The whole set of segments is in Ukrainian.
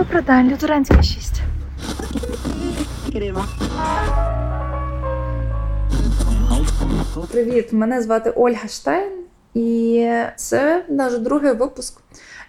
Добрий Лютеранська 6. Привіт, мене звати Ольга Штайн, і це наш другий випуск.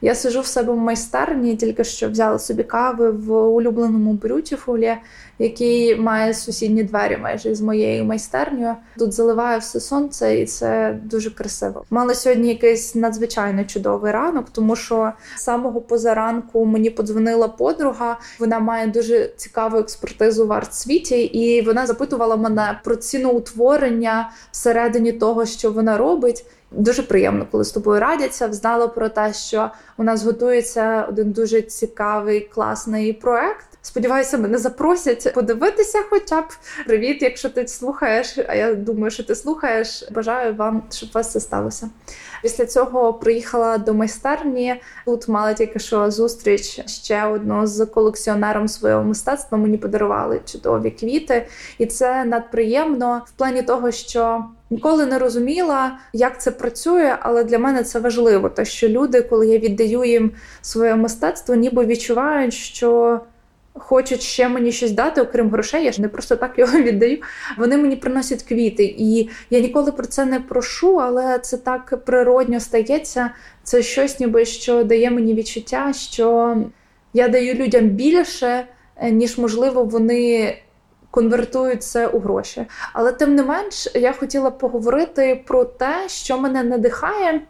Я сижу в себе в майстерні, тільки що взяла собі кави в улюбленому Beautiful, який має сусідні двері майже з моєю майстернею. Тут заливає все сонце, і це дуже красиво. Мала сьогодні якийсь надзвичайно чудовий ранок, тому що з самого позаранку мені подзвонила подруга. Вона має дуже цікаву експертизу в арт-світі, і вона запитувала мене про ціноутворення всередині того, що вона робить. Дуже приємно, коли з тобою радяться. Знала про те, що у нас готується один дуже цікавий класний проект. Сподіваюся, мене запросять подивитися. Хоча б привіт, якщо ти слухаєш. А я думаю, що ти слухаєш. Бажаю вам, щоб у вас це сталося. Після цього приїхала до майстерні. Тут мала тільки що зустріч ще одну з колекціонером свого мистецтва. Мені подарували чудові квіти, і це надприємно в плані того, що. Ніколи не розуміла, як це працює, але для мене це важливо. Те, що люди, коли я віддаю їм своє мистецтво, ніби відчувають, що хочуть ще мені щось дати, окрім грошей. Я ж не просто так його віддаю. Вони мені приносять квіти, і я ніколи про це не прошу, але це так природньо стається. Це щось, ніби що дає мені відчуття, що я даю людям більше, е, ніж можливо вони конвертують це у гроші. Але тим не менш, я хотіла поговорити про те, що мене надихає.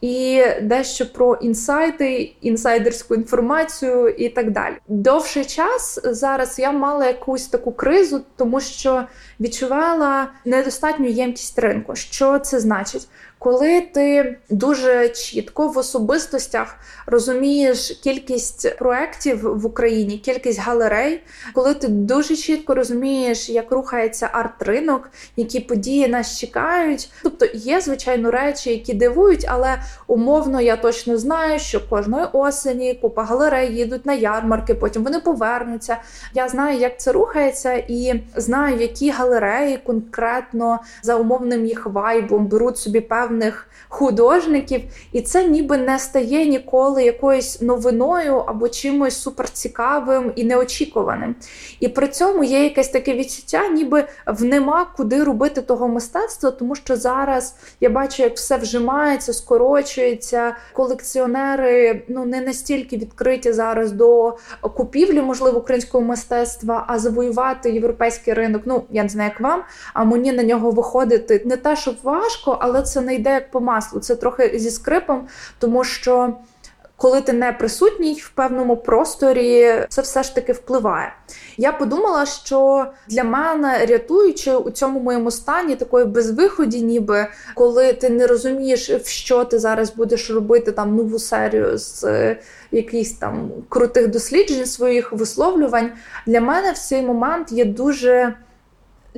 І дещо про інсайти, інсайдерську інформацію і так далі. Довший час зараз я мала якусь таку кризу, тому що відчувала недостатню ємкість ринку. Що це значить? Коли ти дуже чітко в особистостях розумієш кількість проєктів в Україні, кількість галерей, коли ти дуже чітко розумієш, як рухається арт-ринок, які події нас чекають. Тобто є, звичайно, речі, які дивують, але умовно я точно знаю, що кожної осені купа галерей їдуть на ярмарки, потім вони повернуться. Я знаю, як це рухається, і знаю, які галереї конкретно за умовним їх вайбом беруть собі певні певних художників, і це ніби не стає ніколи якоюсь новиною або чимось суперцікавим і неочікуваним. І при цьому є якесь таке відчуття, ніби в нема куди робити того мистецтва, тому що зараз я бачу, як все вжимається, скорочується. Колекціонери ну не настільки відкриті зараз до купівлі, можливо, українського мистецтва, а завоювати європейський ринок. Ну я не знаю, як вам, а мені на нього виходити не те, щоб важко, але це не йде як по маслу. Це трохи зі скрипом, тому що коли ти не присутній в певному просторі, це все ж таки впливає. Я подумала, що для мене рятуючи у цьому моєму стані такої безвиході, ніби коли ти не розумієш, в що ти зараз будеш робити там нову серію з е, якихось там крутих досліджень своїх висловлювань, для мене в цей момент є дуже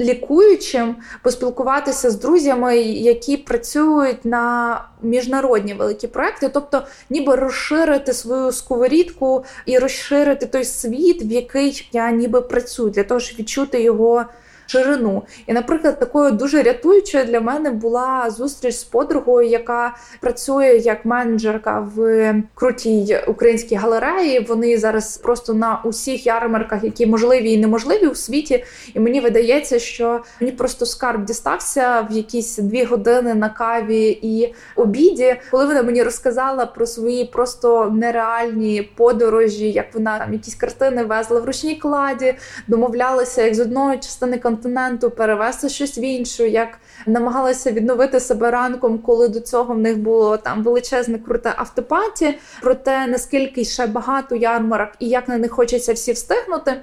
лікуючим поспілкуватися з друзями, які працюють на міжнародні великі проекти, тобто ніби розширити свою сковорідку і розширити той світ, в який я ніби працюю, для того, щоб відчути його ширину. І, наприклад, такою дуже рятуючою для мене була зустріч з подругою, яка працює як менеджерка в крутій українській галереї. Вони зараз просто на усіх ярмарках, які можливі і неможливі у світі. І мені видається, що мені просто скарб дістався в якісь дві години на каві і обіді, коли вона мені розказала про свої просто нереальні подорожі, як вона там якісь картини везла в ручній кладі, домовлялася як з одної частини контакту континенту, перевести щось в іншу, як намагалася відновити себе ранком, коли до цього в них було там величезне круте автопаті, про те, наскільки ще багато ярмарок і як на них хочеться всі встигнути.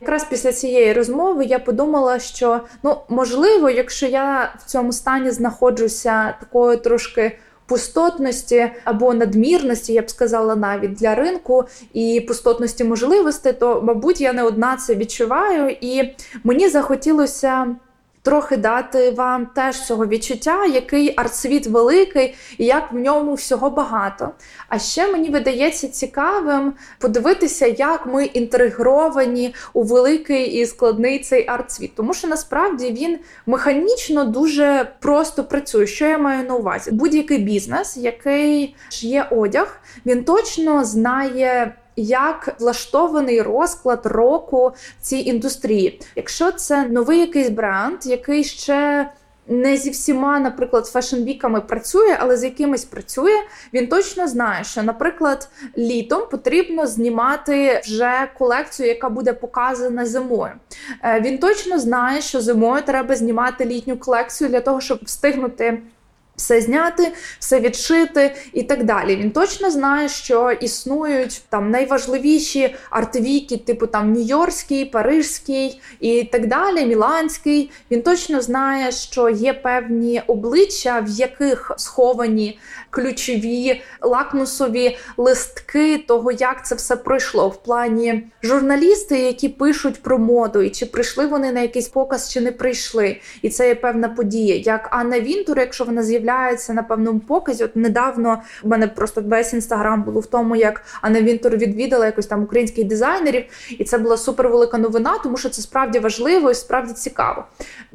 Якраз після цієї розмови я подумала, що ну можливо, якщо я в цьому стані знаходжуся такою трошки. Пустотності або надмірності, я б сказала, навіть для ринку і пустотності можливостей, то, мабуть, я не одна це відчуваю, і мені захотілося трохи дати вам теж цього відчуття, який артсвіт великий і як в ньому всього багато. А ще мені видається цікавим подивитися, як ми інтегровані у великий і складний цей артсвіт. Тому що насправді він механічно дуже просто працює. Що я маю на увазі? Будь-який бізнес, який є одяг, він точно знає як влаштований розклад року цій індустрії. Якщо це новий якийсь бренд, який ще не зі всіма, наприклад, фешн-віками працює, але з якимись працює, він точно знає, що, наприклад, літом потрібно знімати вже колекцію, яка буде показана зимою. Е, він точно знає, що зимою треба знімати літню колекцію для того, щоб встигнути все зняти, все відшити і так далі. Він точно знає, що існують там найважливіші артвіки, типу там Нью-Йоркський, Парижський і так далі, Міланський. Він точно знає, що є певні обличчя, в яких сховані ключові лакмусові листки того, як це все пройшло. В плані журналісти, які пишуть про моду, і чи прийшли вони на якийсь показ, чи не прийшли. І це є певна подія. Як Анна Вінтур, якщо вона з'являється на певному показі, от недавно в мене просто весь інстаграм було в тому, як Анна Вінтур відвідала якось там українських дизайнерів, і це була супер велика новина, тому що це справді важливо і справді цікаво.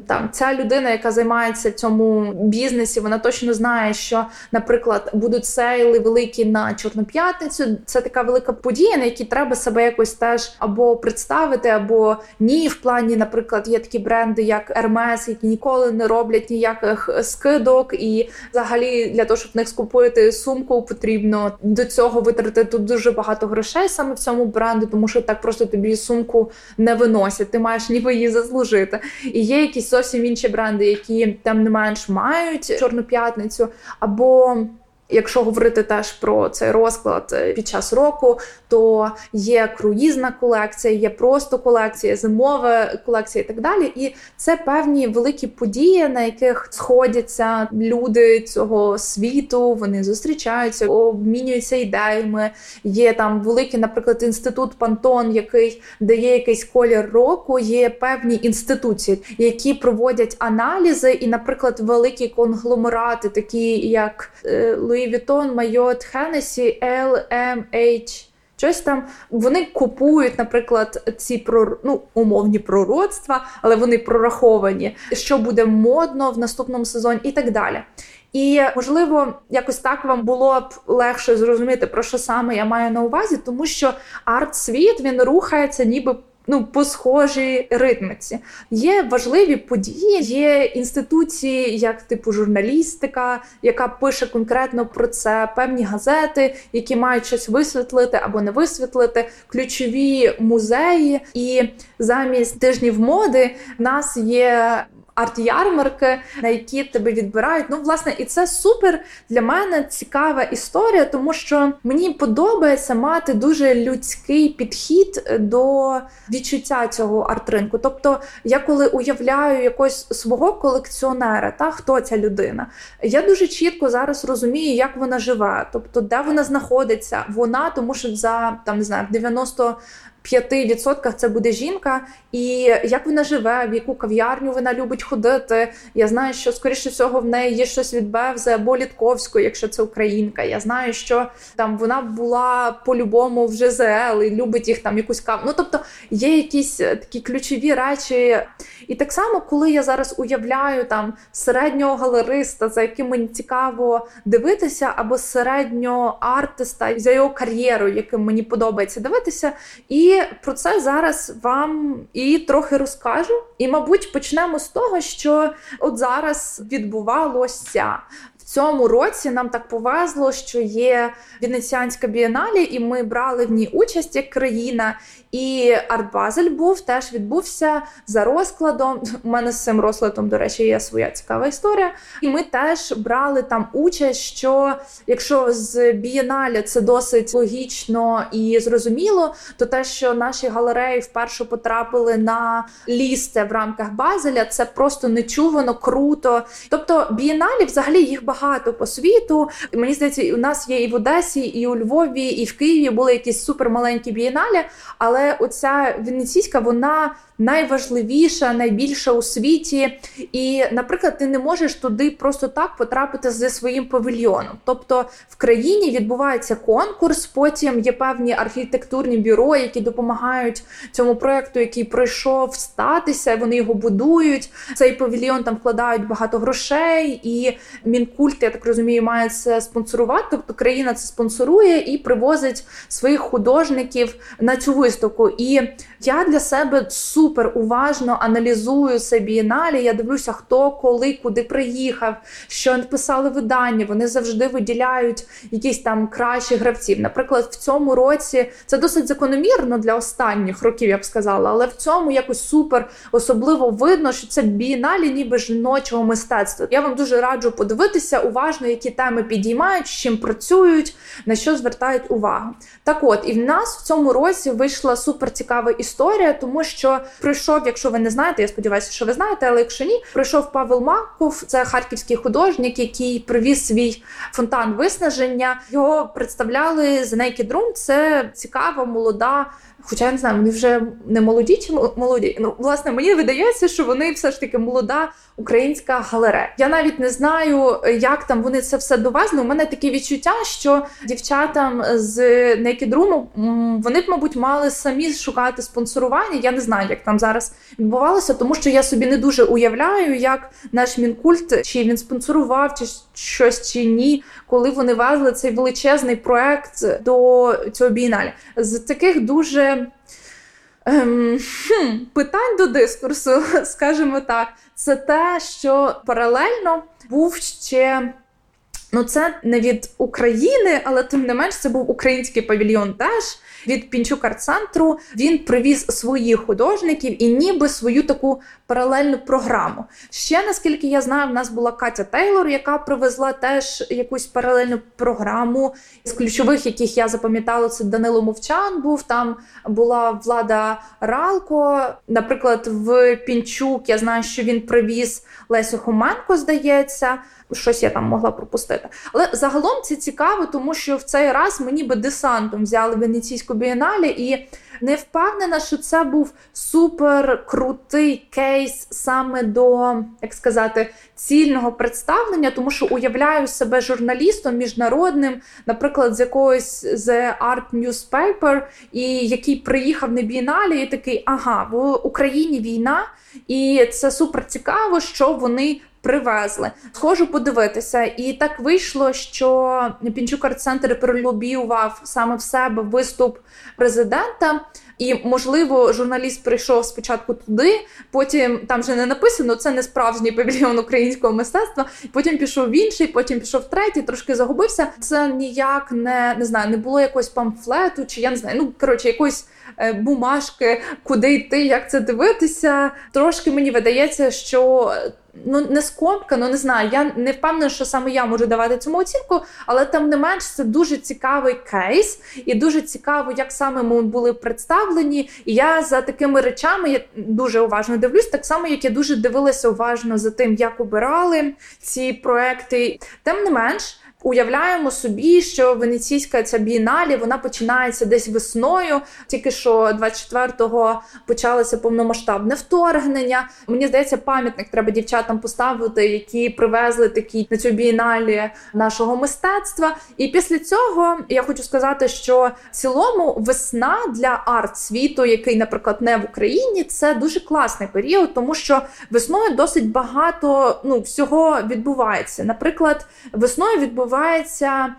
Там ця людина, яка займається в цьому бізнесі, вона точно знає, що, наприклад, будуть сейли великі на Чорну п'ятницю. Це така велика подія, на якій треба себе якось теж або представити, або ні. В плані, наприклад, є такі бренди, як Hermes, які ніколи не роблять ніяких скидок, і взагалі для того, щоб в них скупити сумку, потрібно до цього витратити дуже багато грошей саме в цьому бренду, тому що так просто тобі сумку не виносять. Ти маєш ніби її заслужити. І є якісь зовсім інші бренди, які тим не менш мають чорну п'ятницю, або Якщо говорити теж про цей розклад е, під час року, то є круїзна колекція, є просто колекція, зимова колекція і так далі. І це певні великі події, на яких сходяться люди цього світу. Вони зустрічаються, обмінюються ідеями. Є там великий, наприклад, інститут Пантон, який дає якийсь колір року. Є певні інституції, які проводять аналізи, і, наприклад, великі конгломерати, такі як Louis Vuitton, Marriott, Hennessy, LMH, Щось там вони купують, наприклад, ці про ну, умовні пророцтва, але вони прораховані, що буде модно в наступному сезоні, і так далі. І можливо, якось так вам було б легше зрозуміти, про що саме я маю на увазі, тому що арт-світ він рухається, ніби ну, по схожій ритмиці. Є важливі події, є інституції, як типу журналістика, яка пише конкретно про це, певні газети, які мають щось висвітлити або не висвітлити, ключові музеї. І замість тижнів моди в нас є арт-ярмарки, на які тебе відбирають. Ну, власне, і це супер для мене цікава історія, тому що мені подобається мати дуже людський підхід до відчуття цього арт-ринку. Тобто, я коли уявляю якогось свого колекціонера, та хто ця людина, я дуже чітко зараз розумію, як вона живе, тобто де вона знаходиться, вона, тому що за там не знаю, в 90 5% це буде жінка, і як вона живе, в яку кав'ярню вона любить ходити. Я знаю, що скоріше всього в неї є щось від Бевзе або Літковської, якщо це українка. Я знаю, що там вона була по-любому в ЖЗЛ і любить їх там якусь каву. Ну тобто є якісь е, такі ключові речі. І так само, коли я зараз уявляю там середнього галериста, за яким мені цікаво дивитися, або середнього артиста за його кар'єру, яким мені подобається дивитися. І про це зараз вам і трохи розкажу. І, мабуть, почнемо з того, що от зараз відбувалося цьому році нам так повезло, що є Венеціанська бієналі, і ми брали в ній участь як країна. І Артбазель був теж відбувся за розкладом. У мене з цим розкладом, до речі, є своя цікава історія. І ми теж брали там участь. Що якщо з бієналі це досить логічно і зрозуміло, то те, що наші галереї вперше потрапили на лісте в рамках Базеля, це просто нечувано круто. Тобто бієналі взагалі їх багато багато по світу. Мені здається, у нас є і в Одесі, і у Львові, і в Києві були якісь супермаленькі бієналі, але оця венеційська вона найважливіша, найбільша у світі. І, наприклад, ти не можеш туди просто так потрапити зі своїм павільйоном. Тобто в країні відбувається конкурс, потім є певні архітектурні бюро, які допомагають цьому проекту, який пройшов статися. Вони його будують. Цей павільйон там вкладають багато грошей, і мінкульт Мінкульт, я так розумію, має це спонсорувати. Тобто країна це спонсорує і привозить своїх художників на цю виставку. І я для себе супер уважно аналізую це бієналі. Я дивлюся, хто коли, куди приїхав, що написали видання. Вони завжди виділяють якісь там кращі гравців. Наприклад, в цьому році це досить закономірно для останніх років, я б сказала, але в цьому якось супер особливо видно, що це бієналі ніби жіночого мистецтва. Я вам дуже раджу подивитися уважно, які теми підіймають, з чим працюють, на що звертають увагу. Так от, і в нас в цьому році вийшла супер цікава історія, тому що прийшов, якщо ви не знаєте, я сподіваюся, що ви знаєте, але якщо ні, прийшов Павел Маков, це харківський художник, який привіз свій фонтан виснаження. Його представляли The Naked Room. Це цікава, молода. Хоча я не знаю, вони вже не молоді чи молоді. Ну, власне, мені видається, що вони все ж таки молода українська галерея. Я навіть не знаю, як там вони це все довезли. У мене таке відчуття, що дівчатам з Naked вони б, мабуть, мали самі шукати спонсорування. Я не знаю, як там зараз відбувалося, тому що я собі не дуже уявляю, як наш мінкульт чи він спонсорував, чи щось чи ні, коли вони везли цей величезний проект до цього бієналі. з таких дуже. Ем, Питань до дискурсу, скажімо так, це те, що паралельно був ще. Ну, це не від України, але тим не менш це був український павільйон теж від Пінчук арт-центру. Він привіз своїх художників і ніби свою таку паралельну програму. Ще наскільки я знаю, в нас була Катя Тейлор, яка привезла теж якусь паралельну програму з ключових, яких я запам'ятала, це Данило Мовчан. Був там була влада Ралко. Наприклад, в Пінчук я знаю, що він привіз Лесю Хоменко, здається щось я там могла пропустити. Але загалом це цікаво, тому що в цей раз ми ніби десантом взяли Венеційську бієналі і. Не впевнена, що це був супер крутий кейс саме до, як сказати, цільного представлення, тому що уявляю себе журналістом міжнародним, наприклад, з якогось The Art Newspaper, і який приїхав на бієналі, і такий, ага, в Україні війна, і це супер цікаво, що вони привезли. Схожу подивитися, і так вийшло, що Пінчук арт-центр перелюбівав саме в себе виступ президента. І, можливо, журналіст прийшов спочатку туди, потім там вже не написано, це не справжній павільйон українського мистецтва. Потім пішов в інший, потім пішов в третій, трошки загубився. Це ніяк не не знаю, не було якогось памфлету, чи я не знаю. Ну коротше, якоїсь е, бумажки, куди йти, як це дивитися. Трошки мені видається, що ну не скомка, ну не знаю. Я не впевнена, що саме я можу давати цьому оцінку, але тим не менш це дуже цікавий кейс, і дуже цікаво, як саме ми були представлені. І я за такими речами я дуже уважно дивлюсь, так само як я дуже дивилася уважно за тим, як обирали ці проекти. Тим не менш. Уявляємо собі, що венеційська ця бієналі вона починається десь весною, тільки що 24-го почалося повномасштабне вторгнення. Мені здається, пам'ятник треба дівчатам поставити, які привезли такі на цю бієналі нашого мистецтва. І після цього я хочу сказати, що в цілому весна для арт світу, який, наприклад, не в Україні, це дуже класний період, тому що весною досить багато ну всього відбувається. Наприклад, весною відбувається відбувається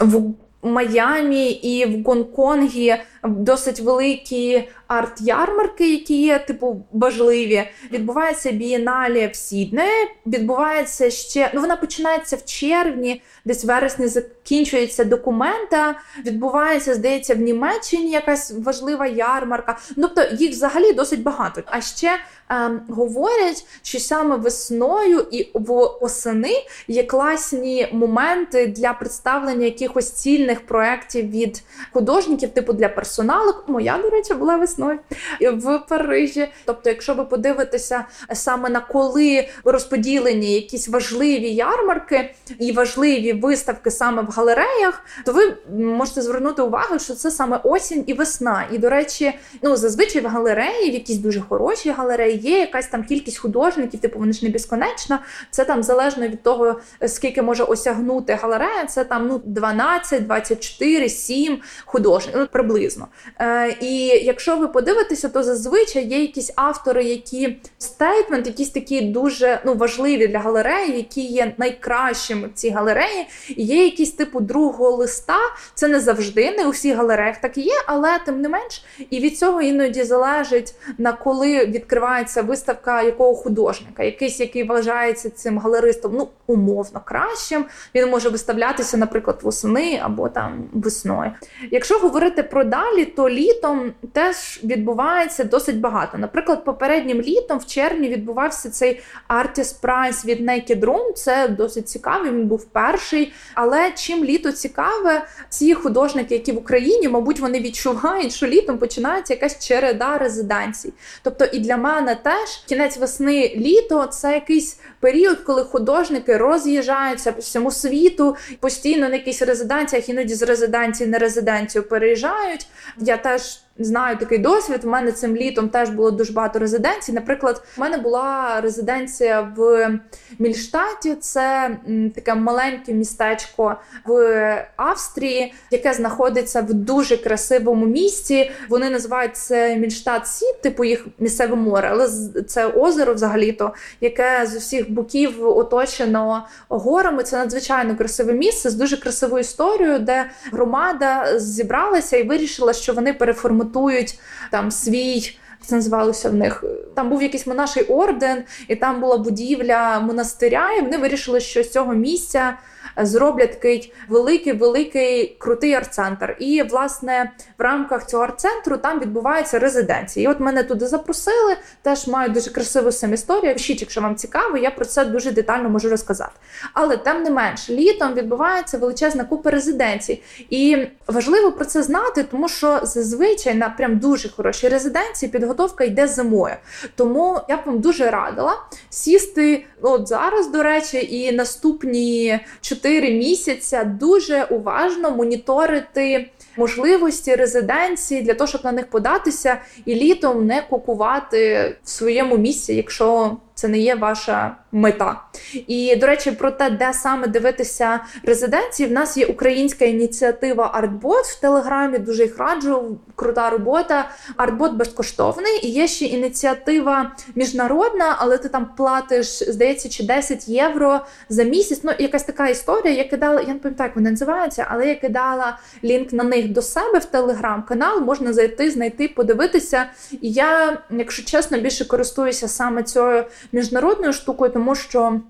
в Майамі і в Гонконгі досить великі арт-ярмарки, які є типу важливі. Відбувається бієналі в Сідне, відбувається ще. Ну вона починається в червні, десь в вересні закінчується документа. Відбувається, здається, в Німеччині якась важлива ярмарка. Тобто їх взагалі досить багато. А ще ем, говорять, що саме весною і в осени є класні моменти для представлення якихось цільних проєктів від художників, типу для персоналу. Моя, до речі, була весною в Парижі. Тобто, якщо ви подивитеся саме на коли розподілені якісь важливі ярмарки і важливі виставки саме в галереях, то ви можете звернути увагу, що це саме осінь і весна. І, до речі, ну зазвичай в галереї, в якісь дуже хороші галереї, є якась там кількість художників, типу вони ж не безконечна. Це там залежно від того, скільки може осягнути галерея. Це там ну 12, 24, 7 художників, ну приблизно. Дійсно. Е, І якщо ви подивитеся, то зазвичай є якісь автори, які стейтмент, якісь такі дуже ну, важливі для галереї, які є найкращими в цій галереї. І є якісь типу другого листа. Це не завжди, не у всіх галереях так і є, але тим не менш, і від цього іноді залежить на коли відкривається виставка якого художника, якийсь, який вважається цим галеристом, ну умовно кращим. Він може виставлятися, наприклад, восени або там весною. Якщо говорити про далі, то літом теж відбувається досить багато. Наприклад, попереднім літом в червні відбувався цей Artist Prize від Naked Room. Це досить цікавий. Він був перший. Але чим літо цікаве, ці художники, які в Україні, мабуть, вони відчувають, що літом починається якась череда резиденцій. Тобто, і для мене теж кінець весни, літо це якийсь період, коли художники роз'їжджаються по всьому світу, постійно на якихось резиденціях, іноді з резиденції на резиденцію переїжджають. Я теж знаю такий досвід. У мене цим літом теж було дуже багато резиденцій. Наприклад, у мене була резиденція в Мільштаті, це таке маленьке містечко в Австрії, яке знаходиться в дуже красивому місці. Вони називають це Мільштат Сі, типу їх місцеве море, але це озеро взагалі-то, яке з усіх боків оточено горами. Це надзвичайно красиве місце з дуже красивою історією, де громада зібралася і вирішила, що вони переформатують готують там свій. Це називалося в них. Там був якийсь монаший орден, і там була будівля монастиря. І вони вирішили, що з цього місця зроблять такий великий, великий крутий арт-центр. І власне в рамках цього арт-центру там відбувається резиденція. І от мене туди запросили. Теж маю дуже красиву сам історію. Пишіть, якщо вам цікаво, я про це дуже детально можу розказати. Але тим не менш, літом відбувається величезна купа резиденцій. І важливо про це знати, тому що зазвичай на прям дуже хорошій резиденції підготовка йде зимою. Тому я б вам дуже радила сісти от зараз, до речі, і наступні 4 місяці дуже уважно моніторити можливості резиденції для того, щоб на них податися, і літом не кукувати в своєму місці, якщо це не є ваша мета. І, до речі, про те, де саме дивитися резиденції, в нас є українська ініціатива ArtBot в Телеграмі. Дуже їх раджу, крута робота. ArtBot безкоштовний. І є ще ініціатива міжнародна, але ти там платиш, здається, чи 10 євро за місяць. Ну, якась така історія. Я кидала, я не пам'ятаю, як вона називається, але я кидала лінк на них до себе в телеграм-канал. Можна зайти, знайти, подивитися. І я, якщо чесно, більше користуюся саме цією міжнародною штукою, тому що.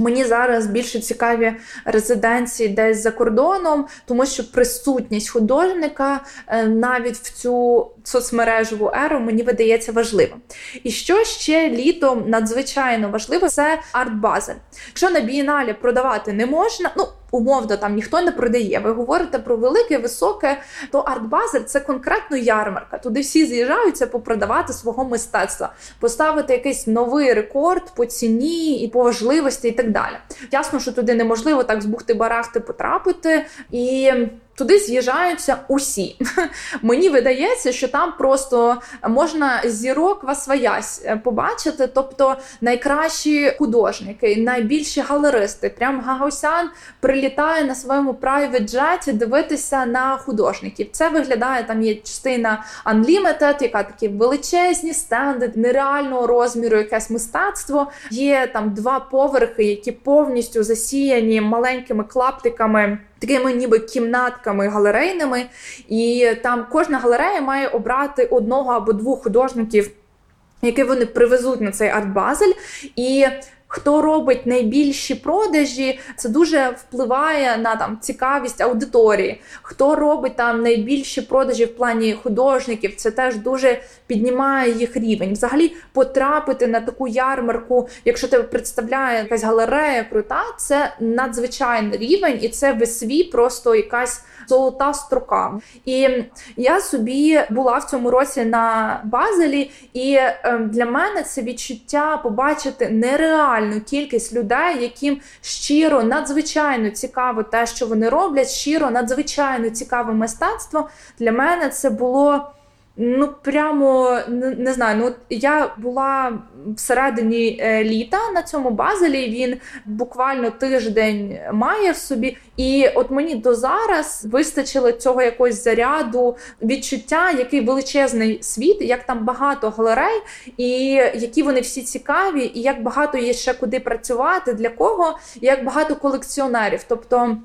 Мені зараз більше цікаві резиденції десь за кордоном, тому що присутність художника е, навіть в цю соцмережеву еру мені видається важливим. І що ще літом надзвичайно важливо, це арт-бази. Якщо на бієналі продавати не можна, ну умовно там ніхто не продає. Ви говорите про велике, високе, то арт-базар це конкретно ярмарка. Туди всі з'їжджаються попродавати свого мистецтва, поставити якийсь новий рекорд по ціні і по важливості, і так далі. Ясно, що туди неможливо так збухти барахти потрапити і. Туди з'їжджаються усі. Мені видається, що там просто можна зірок васваясь е, побачити, тобто найкращі художники, найбільші галеристи. Прям Гагосян прилітає на своєму private джеті дивитися на художників. Це виглядає там. Є частина Unlimited, яка такі величезні стенди нереального розміру, якесь мистецтво. Є там два поверхи, які повністю засіяні маленькими клаптиками такими ніби кімнатками галерейними, і там кожна галерея має обрати одного або двох художників, які вони привезуть на цей арт-базель. І Хто робить найбільші продажі, це дуже впливає на там цікавість аудиторії. Хто робить там найбільші продажі в плані художників, це теж дуже піднімає їх рівень. Взагалі, потрапити на таку ярмарку, якщо тебе представляє якась галерея крута, це надзвичайний рівень, і це весь свій просто якась золота строка. І я собі була в цьому році на Базелі, і ем, для мене це відчуття побачити нереальну кількість людей, яким щиро надзвичайно цікаво те, що вони роблять, щиро надзвичайно цікаве мистецтво. Для мене це було Ну, прямо не знаю. Ну я була всередині е, літа на цьому базелі. Він буквально тиждень має в собі, і от мені до зараз вистачило цього якогось заряду відчуття, який величезний світ, як там багато галерей, і які вони всі цікаві, і як багато є ще куди працювати, для кого, як багато колекціонерів. Тобто.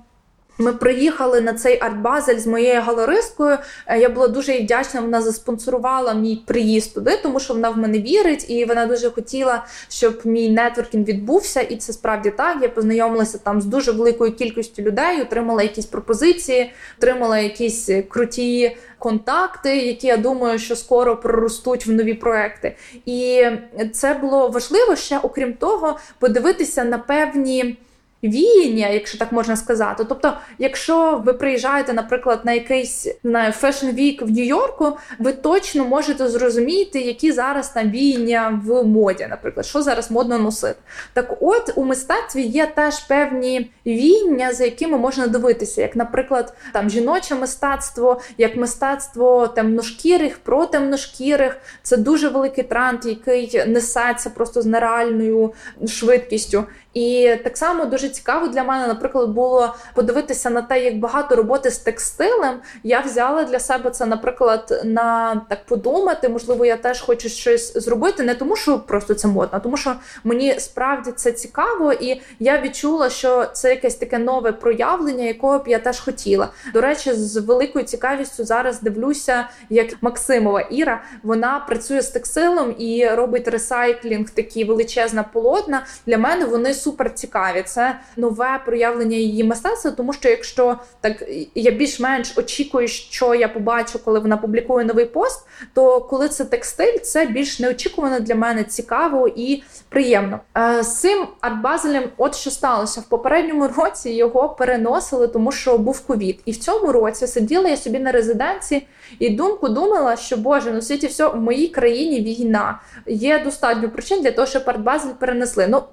Ми приїхали на цей арт-базель з моєю галеристкою. Е, я була дуже вдячна. Вона заспонсорувала мій приїзд туди, тому що вона в мене вірить, і вона дуже хотіла, щоб мій нетворкінг відбувся. І це справді так. Я познайомилася там з дуже великою кількістю людей, отримала якісь пропозиції, отримала якісь круті контакти, які я думаю, що скоро проростуть в нові проекти. І це було важливо ще, окрім того, подивитися на певні віяння, якщо так можна сказати. Тобто, якщо ви приїжджаєте, наприклад, на якийсь знаю, Fashion Week в Нью-Йорку, ви точно можете зрозуміти, які зараз там віяння в моді, наприклад, що зараз модно носити. Так, от у мистецтві є теж певні віяння, за якими можна дивитися, як, наприклад, там жіноче мистецтво, як мистецтво темношкірих, про темношкірих. Це дуже великий тренд, який несеться просто з нереальною швидкістю. І так само дуже цікаво для мене, наприклад, було подивитися на те, як багато роботи з текстилем. Я взяла для себе це, наприклад, на так подумати. Можливо, я теж хочу щось зробити, не тому, що просто це модно, а тому що мені справді це цікаво, і я відчула, що це якесь таке нове проявлення, якого б я теж хотіла. До речі, з великою цікавістю зараз дивлюся, як Максимова Іра вона працює з текстилем і робить ресайклінг, такі величезна полотна. Для мене вони супер цікаві. Це нове проявлення її мистецтва, тому що якщо так я більш-менш очікую, що я побачу, коли вона публікує новий пост, то коли це текстиль, це більш неочікувано для мене цікаво і приємно. Е, з цим артбазелем, от що сталося в попередньому році, його переносили, тому що був ковід, і в цьому році сиділа я собі на резиденції і думку думала, що Боже, ну світі все в моїй країні війна. Є достатньо причин для того, щоб артбазель перенесли. Ну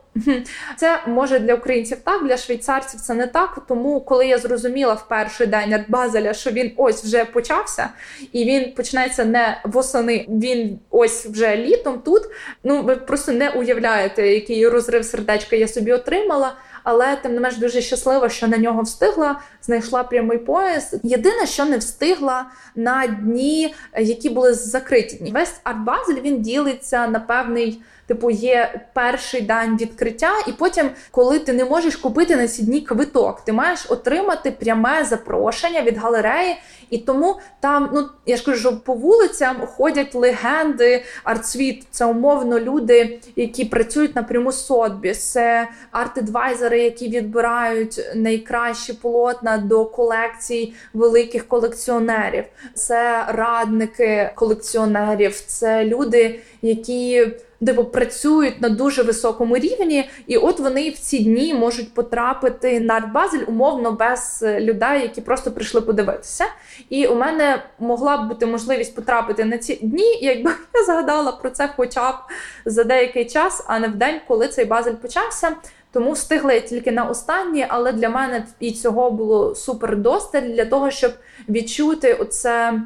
це може для українців так, для швейцарців це не так. Тому, коли я зрозуміла в перший день артбазеля, що він ось вже почався, і він починається не восени, він ось вже літом тут. Ну ви просто не уявляєте, який розрив сердечка я собі отримала але тим не менш дуже щаслива, що на нього встигла, знайшла прямий пояс. Єдине, що не встигла на дні, які були закриті. Весь арт-базель він ділиться на певний. Типу, є перший день відкриття, і потім, коли ти не можеш купити на ці дні квиток, ти маєш отримати пряме запрошення від галереї, і тому там, ну я ж кажу, по вулицям ходять легенди, артсвіт. Це умовно люди, які працюють напряму з Сотбіс, це арт-едвайзери, які відбирають найкращі полотна до колекцій великих колекціонерів. Це радники колекціонерів, це люди, які типу, працюють на дуже високому рівні, і от вони в ці дні можуть потрапити на арт-базель умовно без людей, які просто прийшли подивитися. І у мене могла б бути можливість потрапити на ці дні, якби я згадала про це хоча б за деякий час, а не в день, коли цей базель почався. Тому встигла я тільки на останні, але для мене і цього було супер досталь для того, щоб відчути оце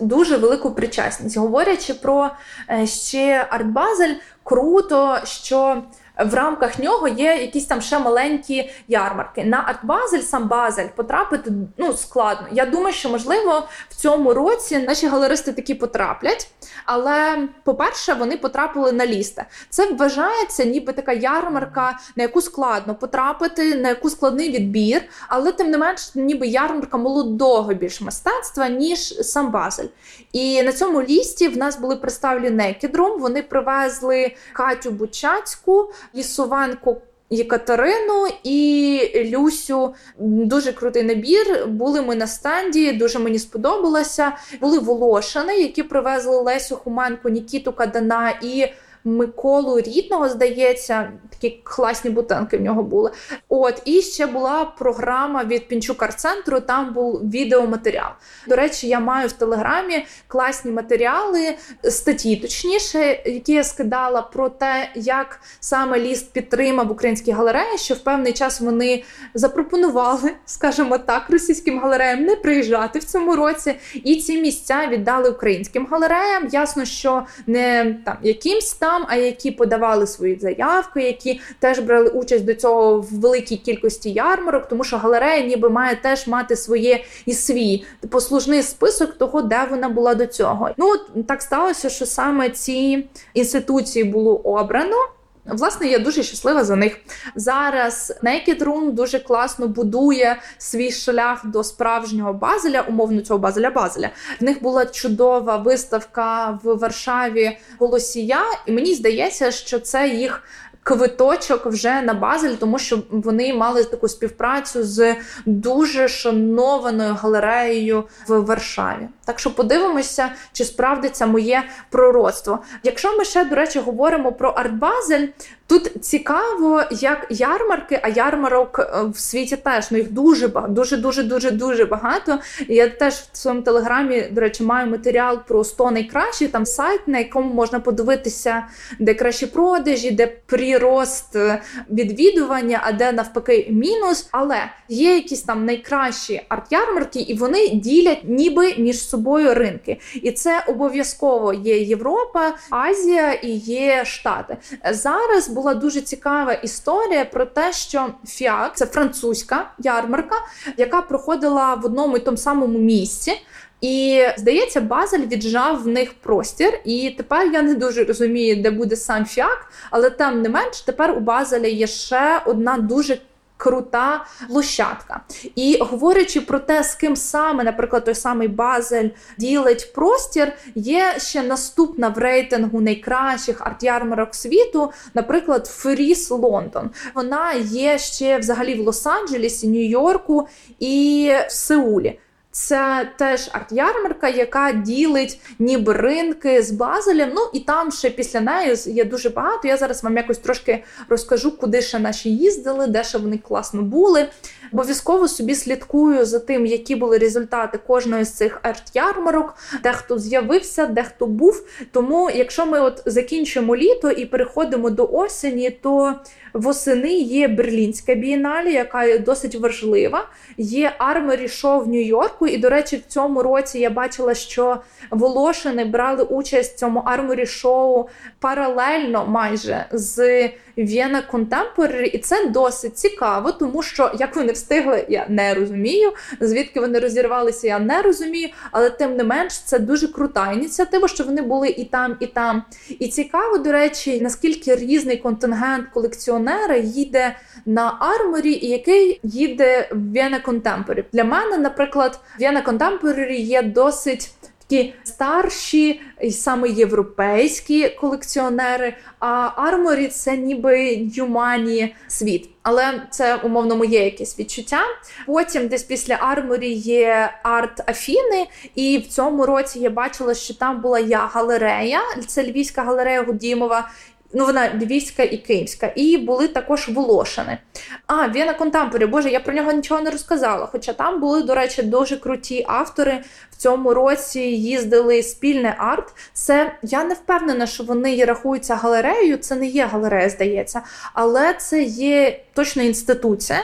дуже велику причасність. Говорячи про е, ще артбазель, круто, що в рамках нього є якісь там ще маленькі ярмарки. На Артбазель, сам Базель потрапити ну складно. Я думаю, що можливо в цьому році наші галеристи такі потраплять. Але, по-перше, вони потрапили на лісти. Це вважається, ніби така ярмарка, на яку складно потрапити, на яку складний відбір, але тим не менш, ніби ярмарка молодого більш мистецтва, ніж сам Базель. І на цьому лісті в нас були представлені Некідрум. Вони привезли Катю Бучацьку, Лісуванку Єкатерину і Люсю. Дуже крутий набір. Були ми на стенді, дуже мені сподобалося. Були Волошини, які привезли Лесю Хуменку, Нікіту Кадана і Миколу Рідного, здається, такі класні бутинки в нього були. От і ще була програма від Пінчук центру. Там був відеоматеріал. До речі, я маю в телеграмі класні матеріали, статті, точніше, які я скидала про те, як саме ліст підтримав українські галереї, що в певний час вони запропонували, скажімо так, російським галереям не приїжджати в цьому році, і ці місця віддали українським галереям. Ясно, що не там якимсь там, а які подавали свої заявки, які теж брали участь до цього в великій кількості ярмарок, тому що галерея ніби має теж мати своє і свій послужний список того, де вона була до цього. Ну так сталося, що саме ці інституції було обрано. Власне, я дуже щаслива за них. Зараз Naked Room дуже класно будує свій шлях до справжнього базеля, умовно цього базеля Базеля. В них була чудова виставка в Варшаві Голосія, і мені здається, що це їх квиточок вже на Базель, тому що вони мали таку співпрацю з дуже шанованою галереєю в Варшаві. Так що подивимося, чи справдиться моє пророцтво. Якщо ми ще, до речі, говоримо про Артбазель, тут цікаво, як ярмарки, а ярмарок е, в світі теж ну їх дуже багато, дуже, дуже, дуже, дуже багато. Я теж в своєму телеграмі, до речі, маю матеріал про 100 найкращих, там сайт, на якому можна подивитися, де кращі продажі, де прірост е, відвідування, а де навпаки мінус. Але є якісь там найкращі арт-ярмарки, і вони ділять ніби між собою ринки, і це обов'язково є Європа, Азія і є Штати. Зараз була дуже цікава історія про те, що Фіак це французька ярмарка, яка проходила в одному і тому самому місці. І здається, Базель віджав в них простір. І тепер я не дуже розумію, де буде сам фіак, але тим не менш, тепер у Базеля є ще одна дуже крута площадка. І говорячи про те, з ким саме, наприклад, той самий Базель ділить простір, є ще наступна в рейтингу найкращих арт-ярмарок світу, наприклад, Фріс Лондон. Вона є ще взагалі в Лос-Анджелесі, Нью-Йорку і в Сеулі. Це теж арт-ярмарка, яка ділить ніби ринки з Базелем. Ну і там ще після неї є дуже багато. Я зараз вам якось трошки розкажу, куди ще наші їздили, де ще вони класно були. Обов'язково собі слідкую за тим, які були результати кожної з цих арт-ярмарок, де хто з'явився, де хто був. Тому, якщо ми от закінчимо літо і переходимо до осені, то восени є Берлінська бієналі, яка досить важлива. Є Армері Шоу в Нью-Йорку. І, до речі, в цьому році я бачила, що Волошини брали участь в цьому арморі шоу паралельно майже з В'єна Contemporary, і це досить цікаво, тому що як вони встигли, я не розумію. Звідки вони розірвалися, я не розумію. Але тим не менш, це дуже крута ініціатива, що вони були і там, і там. І цікаво, до речі, наскільки різний контингент колекціонера їде на арморі, і який їде в В'єна Contemporary. Для мене, наприклад, В'єна Contemporary є досить такі старші і саме європейські колекціонери. А Арморі це ніби юмані світ. Але це умовно моє якесь відчуття. Потім, десь після Арморі є арт Афіни, і в цьому році я бачила, що там була я галерея. Це Львівська галерея Гудімова, ну вона львівська і київська, і були також Волошини. А Віна Контампорі, Боже, я про нього нічого не розказала. Хоча там були, до речі, дуже круті автори. Цьому році їздили спільний арт. Це я не впевнена, що вони рахуються галереєю. Це не є галерея, здається, але це є точно інституція.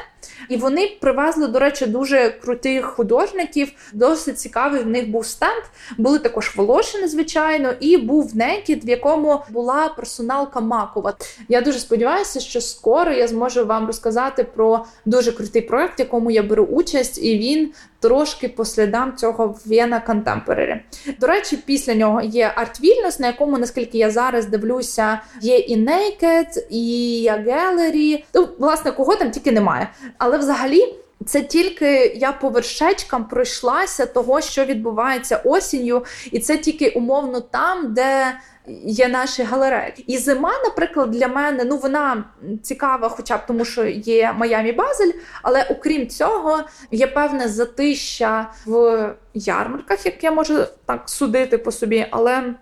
І вони привезли, до речі, дуже крутих художників. Досить цікавий в них був стенд. Були також Волошини, звичайно, і був Некіт, в якому була персоналка Макова. Я дуже сподіваюся, що скоро я зможу вам розказати про дуже крутий проект, в якому я беру участь, і він трошки по слідам цього В'єна Contemporary. До речі, після нього є Art Vilnius, на якому, наскільки я зараз дивлюся, є і Naked, і Gallery. Ну, власне, кого там тільки немає. Але взагалі. Це тільки я по вершечкам пройшлася того, що відбувається осінню, і це тільки умовно там, де є наші галереї. І зима, наприклад, для мене ну вона цікава, хоча б тому, що є Майамі Базель, але окрім цього, є певне затища в ярмарках, як я можу так судити по собі, але.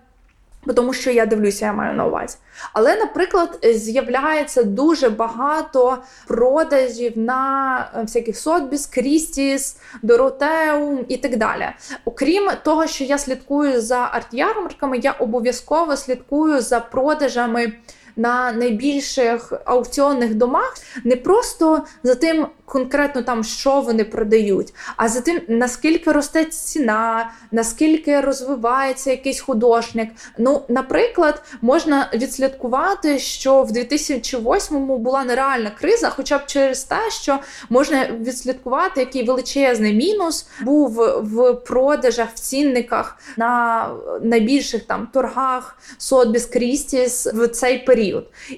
Тому що я дивлюся, я маю на увазі. Але, наприклад, з'являється дуже багато продажів на е, всяких Сотбіс, Крістіс, Доротеум і так далі. Окрім того, що я слідкую за арт-ярмарками, я обов'язково слідкую за продажами на найбільших аукціонних домах не просто за тим, конкретно там, що вони продають, а за тим, наскільки росте ціна, наскільки розвивається якийсь художник. Ну, наприклад, можна відслідкувати, що в 2008-му була нереальна криза, хоча б через те, що можна відслідкувати, який величезний мінус був в продажах, в цінниках на найбільших там торгах Сотбіс Крістіс в цей період.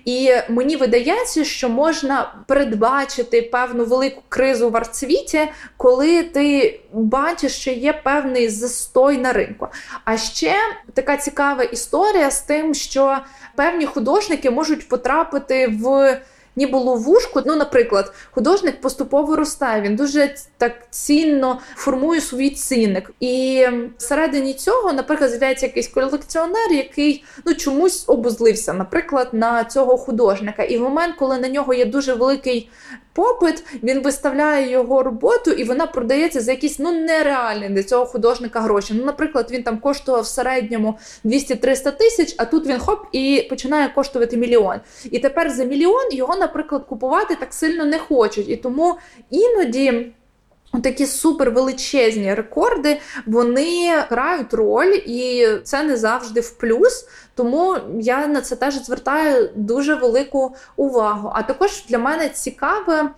І мені видається, що можна передбачити певну велику кризу в арцвіті, коли ти бачиш, що є певний застой на ринку. А ще така цікава історія з тим, що певні художники можуть потрапити в ніби ловушку. Ну, наприклад, художник поступово росте, він дуже так цінно формує свій цінник. І всередині цього, наприклад, з'являється якийсь колекціонер, який ну чомусь обузлився, наприклад, на цього художника. І в момент, коли на нього є дуже великий попит, він виставляє його роботу, і вона продається за якісь ну нереальні для цього художника гроші. Ну, наприклад, він там коштував в середньому 200-300 тисяч, а тут він хоп і починає коштувати мільйон. І тепер за мільйон його, наприклад, купувати так сильно не хочуть. І тому іноді. Такі супервеличезні рекорди, вони грають роль, і це не завжди в плюс. Тому я на це теж звертаю дуже велику увагу. А також для мене цікаве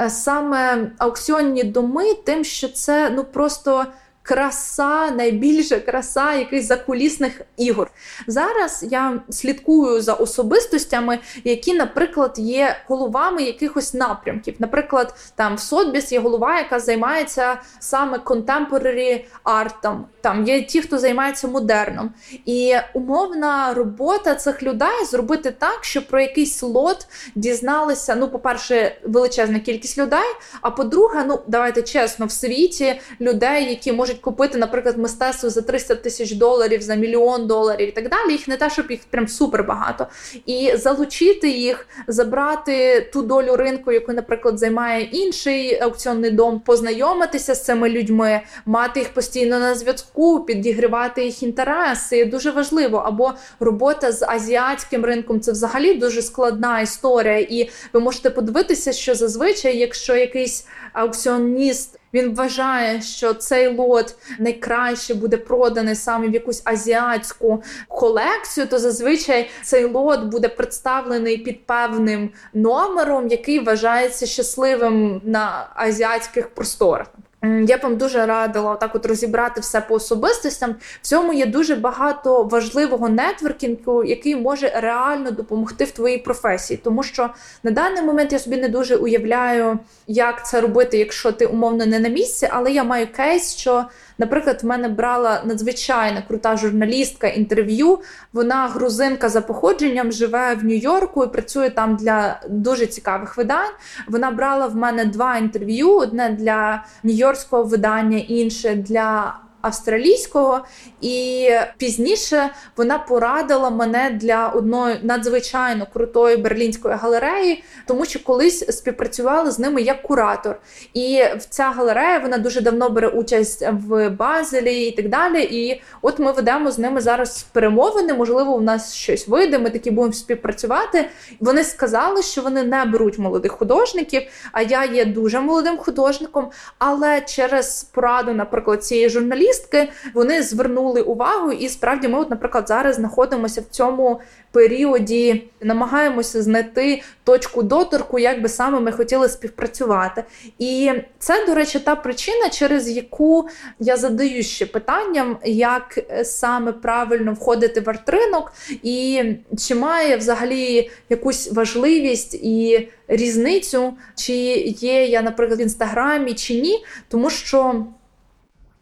е, саме аукціонні доми, тим, що це ну просто краса, найбільша краса якихось закулісних ігор. Зараз я слідкую за особистостями, які, наприклад, є головами якихось напрямків. Наприклад, там в Сотбіс є голова, яка займається саме contemporary артом. Там є ті, хто займається модерном. І умовна робота цих людей зробити так, щоб про якийсь лот дізналися. Ну, по-перше, величезна кількість людей. А по-друге, ну давайте чесно, в світі людей, які можуть можуть купити, наприклад, мистецтво за 300 тисяч доларів, за мільйон доларів і так далі. Їх не те, щоб їх прям супер багато. І залучити їх, забрати ту долю ринку, яку, наприклад, займає інший аукціонний дом, познайомитися з цими людьми, мати їх постійно на зв'язку, підігрівати їх інтереси. Дуже важливо. Або робота з азіатським ринком це взагалі дуже складна історія. І ви можете подивитися, що зазвичай, якщо якийсь аукціоніст він вважає, що цей лот найкраще буде проданий саме в якусь азіатську колекцію. То зазвичай цей лот буде представлений під певним номером, який вважається щасливим на азіатських просторах. Я б вам дуже радила так от розібрати все по особистостям. В цьому є дуже багато важливого нетворкінгу, який може реально допомогти в твоїй професії. Тому що на даний момент я собі не дуже уявляю, як це робити, якщо ти умовно не на місці, але я маю кейс, що. Наприклад, в мене брала надзвичайно крута журналістка інтерв'ю. Вона грузинка за походженням, живе в Нью-Йорку і працює там для дуже цікавих видань. Вона брала в мене два інтерв'ю: одне для нью-йоркського видання, інше для австралійського, і пізніше вона порадила мене для одної надзвичайно крутої берлінської галереї, тому що колись співпрацювала з ними як куратор. І ця галерея вона дуже давно бере участь в Базелі і так далі. І от ми ведемо з ними зараз перемовини. Можливо, у нас щось вийде. Ми такі будемо співпрацювати. Вони сказали, що вони не беруть молодих художників. А я є дуже молодим художником. Але через пораду, наприклад, цієї журналістки, журналістки вони звернули увагу, і справді ми, от, наприклад, зараз знаходимося в цьому періоді, намагаємося знайти точку доторку, як би саме ми хотіли співпрацювати. І це, до речі, та причина, через яку я задаю ще питанням, як саме правильно входити в артринок, і чи має взагалі якусь важливість і різницю, чи є я, наприклад, в інстаграмі чи ні, тому що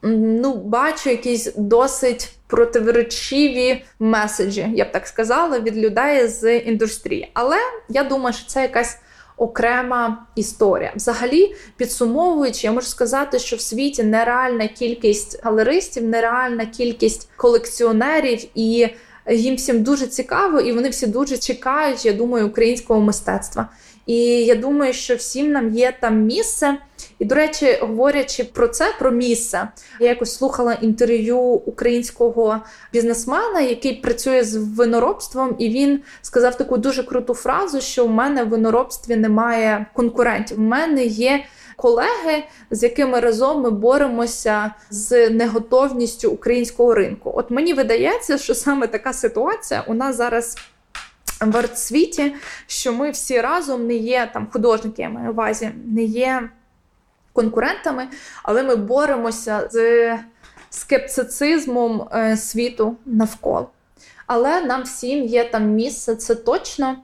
ну, бачу якісь досить противоречиві меседжі, я б так сказала, від людей з індустрії. Але я думаю, що це якась. Окрема історія. Взагалі, підсумовуючи, я можу сказати, що в світі нереальна кількість галеристів, нереальна кількість колекціонерів і їм всім дуже цікаво, і вони всі дуже чекають, я думаю, українського мистецтва. І я думаю, що всім нам є там місце. І, до речі, говорячи про це, про місце, я якось слухала інтерв'ю українського бізнесмена, який працює з виноробством, і він сказав таку дуже круту фразу, що в мене в виноробстві немає конкурентів. У мене є. Колеги, з якими разом ми боремося з неготовністю українського ринку. От мені видається, що саме така ситуація у нас зараз в артсвіті, що ми всі разом не є там художники, я маю увазі, не є конкурентами, але ми боремося з скептицизмом е, світу навколо. Але нам всім є там місце, це точно,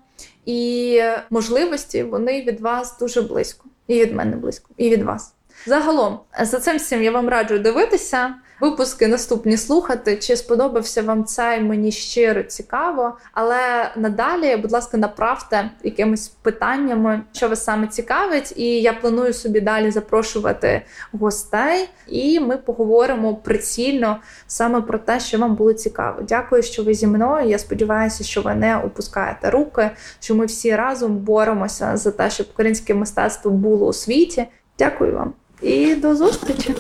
і можливості вони від вас дуже близько, і від мене близько, і від вас. Загалом, за цим всім я вам раджу дивитися випуски наступні слухати. Чи сподобався вам цей мені щиро цікаво? Але надалі, будь ласка, направте якимись питаннями, що вас саме цікавить, і я планую собі далі запрошувати гостей, і ми поговоримо прицільно саме про те, що вам було цікаво. Дякую, що ви зі мною. Я сподіваюся, що ви не опускаєте руки, що ми всі разом боремося за те, щоб українське мистецтво було у світі. Дякую вам і до зустрічі.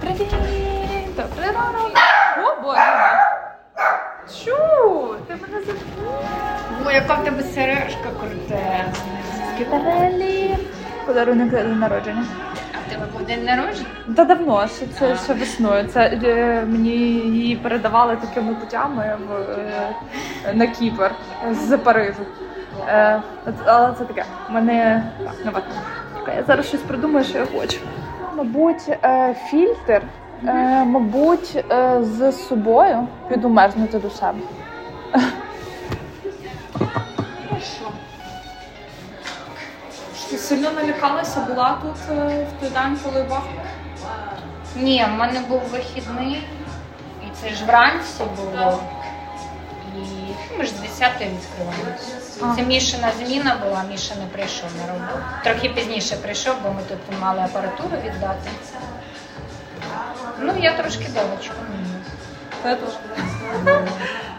Привіт! Добрий ранок! О, боже! Чу! Ти мене забув! О, яка в тебе сережка крутезна! Скітарелі! Подарунок для день народження. А в тебе був день народження? Та давно, що це ще весною. Це е, мені її передавали такими путями в, е, на Кіпр з Парижу. Е, але це таке. У мене так, Я зараз щось придумаю, що я хочу. Мабуть, е, фільтр, е, мабуть, з собою піду мерзнути до себе. Ти сильно налякалася, була тут в той день, коли бахнула? Ні, в мене був вихідний, і це ж вранці було. Ми ж з 10 відкриваємося. Це Мішина зміна була, Міша не прийшов на роботу. Трохи пізніше прийшов, бо ми тут мали апаратуру віддати. Ну, я трошки довочку.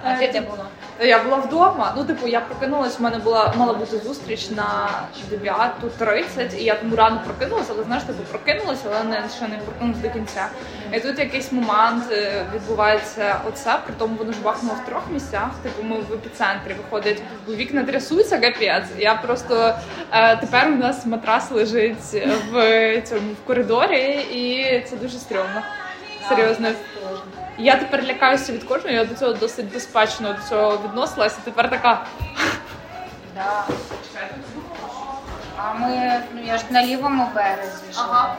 А ти де була? Я була вдома. Ну, типу, я прокинулась, у мене була мала бути зустріч на 9.30, і я тому рано прокинулася, але знаєш, типу прокинулася, але не ще не прокинулася до кінця. І тут якийсь момент е, відбувається оце, при тому воно ж бахнуло в трьох місцях. Типу, ми в епіцентрі виходить, вікна трясуться, капець. Я просто е, тепер у нас матрас лежить в цьому в коридорі, і це дуже стрьомно. Серйозно. Я тепер лякаюся від кожного, я до цього досить безпечно до цього відносилася. Тепер така. Да. А ми, ну я ж на лівому березі ага.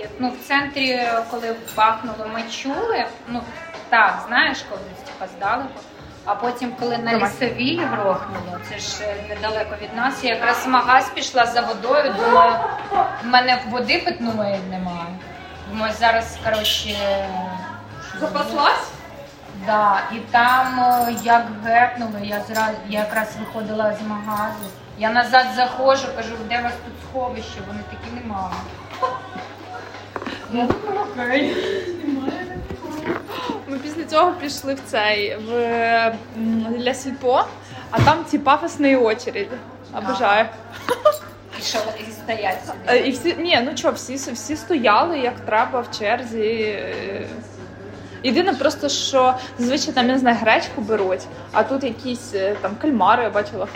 І, ну, в центрі, коли бахнуло, ми чули. Ну так, знаєш, коли типа здалеку. А потім, коли на лісовій грохнуло, це ж е, недалеко від нас, я якраз в магаз пішла за водою, думаю, в мене води питної немає. Думаю, зараз, коротше. Запаслась? Да, і там як гепнули, я зразу я якраз виходила з магазу. Я назад заходжу, кажу, де у вас тут сховище? Вони такі немає. Я думаю, окей. Ми після цього пішли в цей в для сільпо, а там ці пафосні очереди. Обожаю. І що і стоять собі? Е, і всі ні, ну що, всі всі стояли як треба в черзі. Єдине, просто що зазвичай там я не знаю, гречку беруть, а тут якісь е, там кальмари я бачила.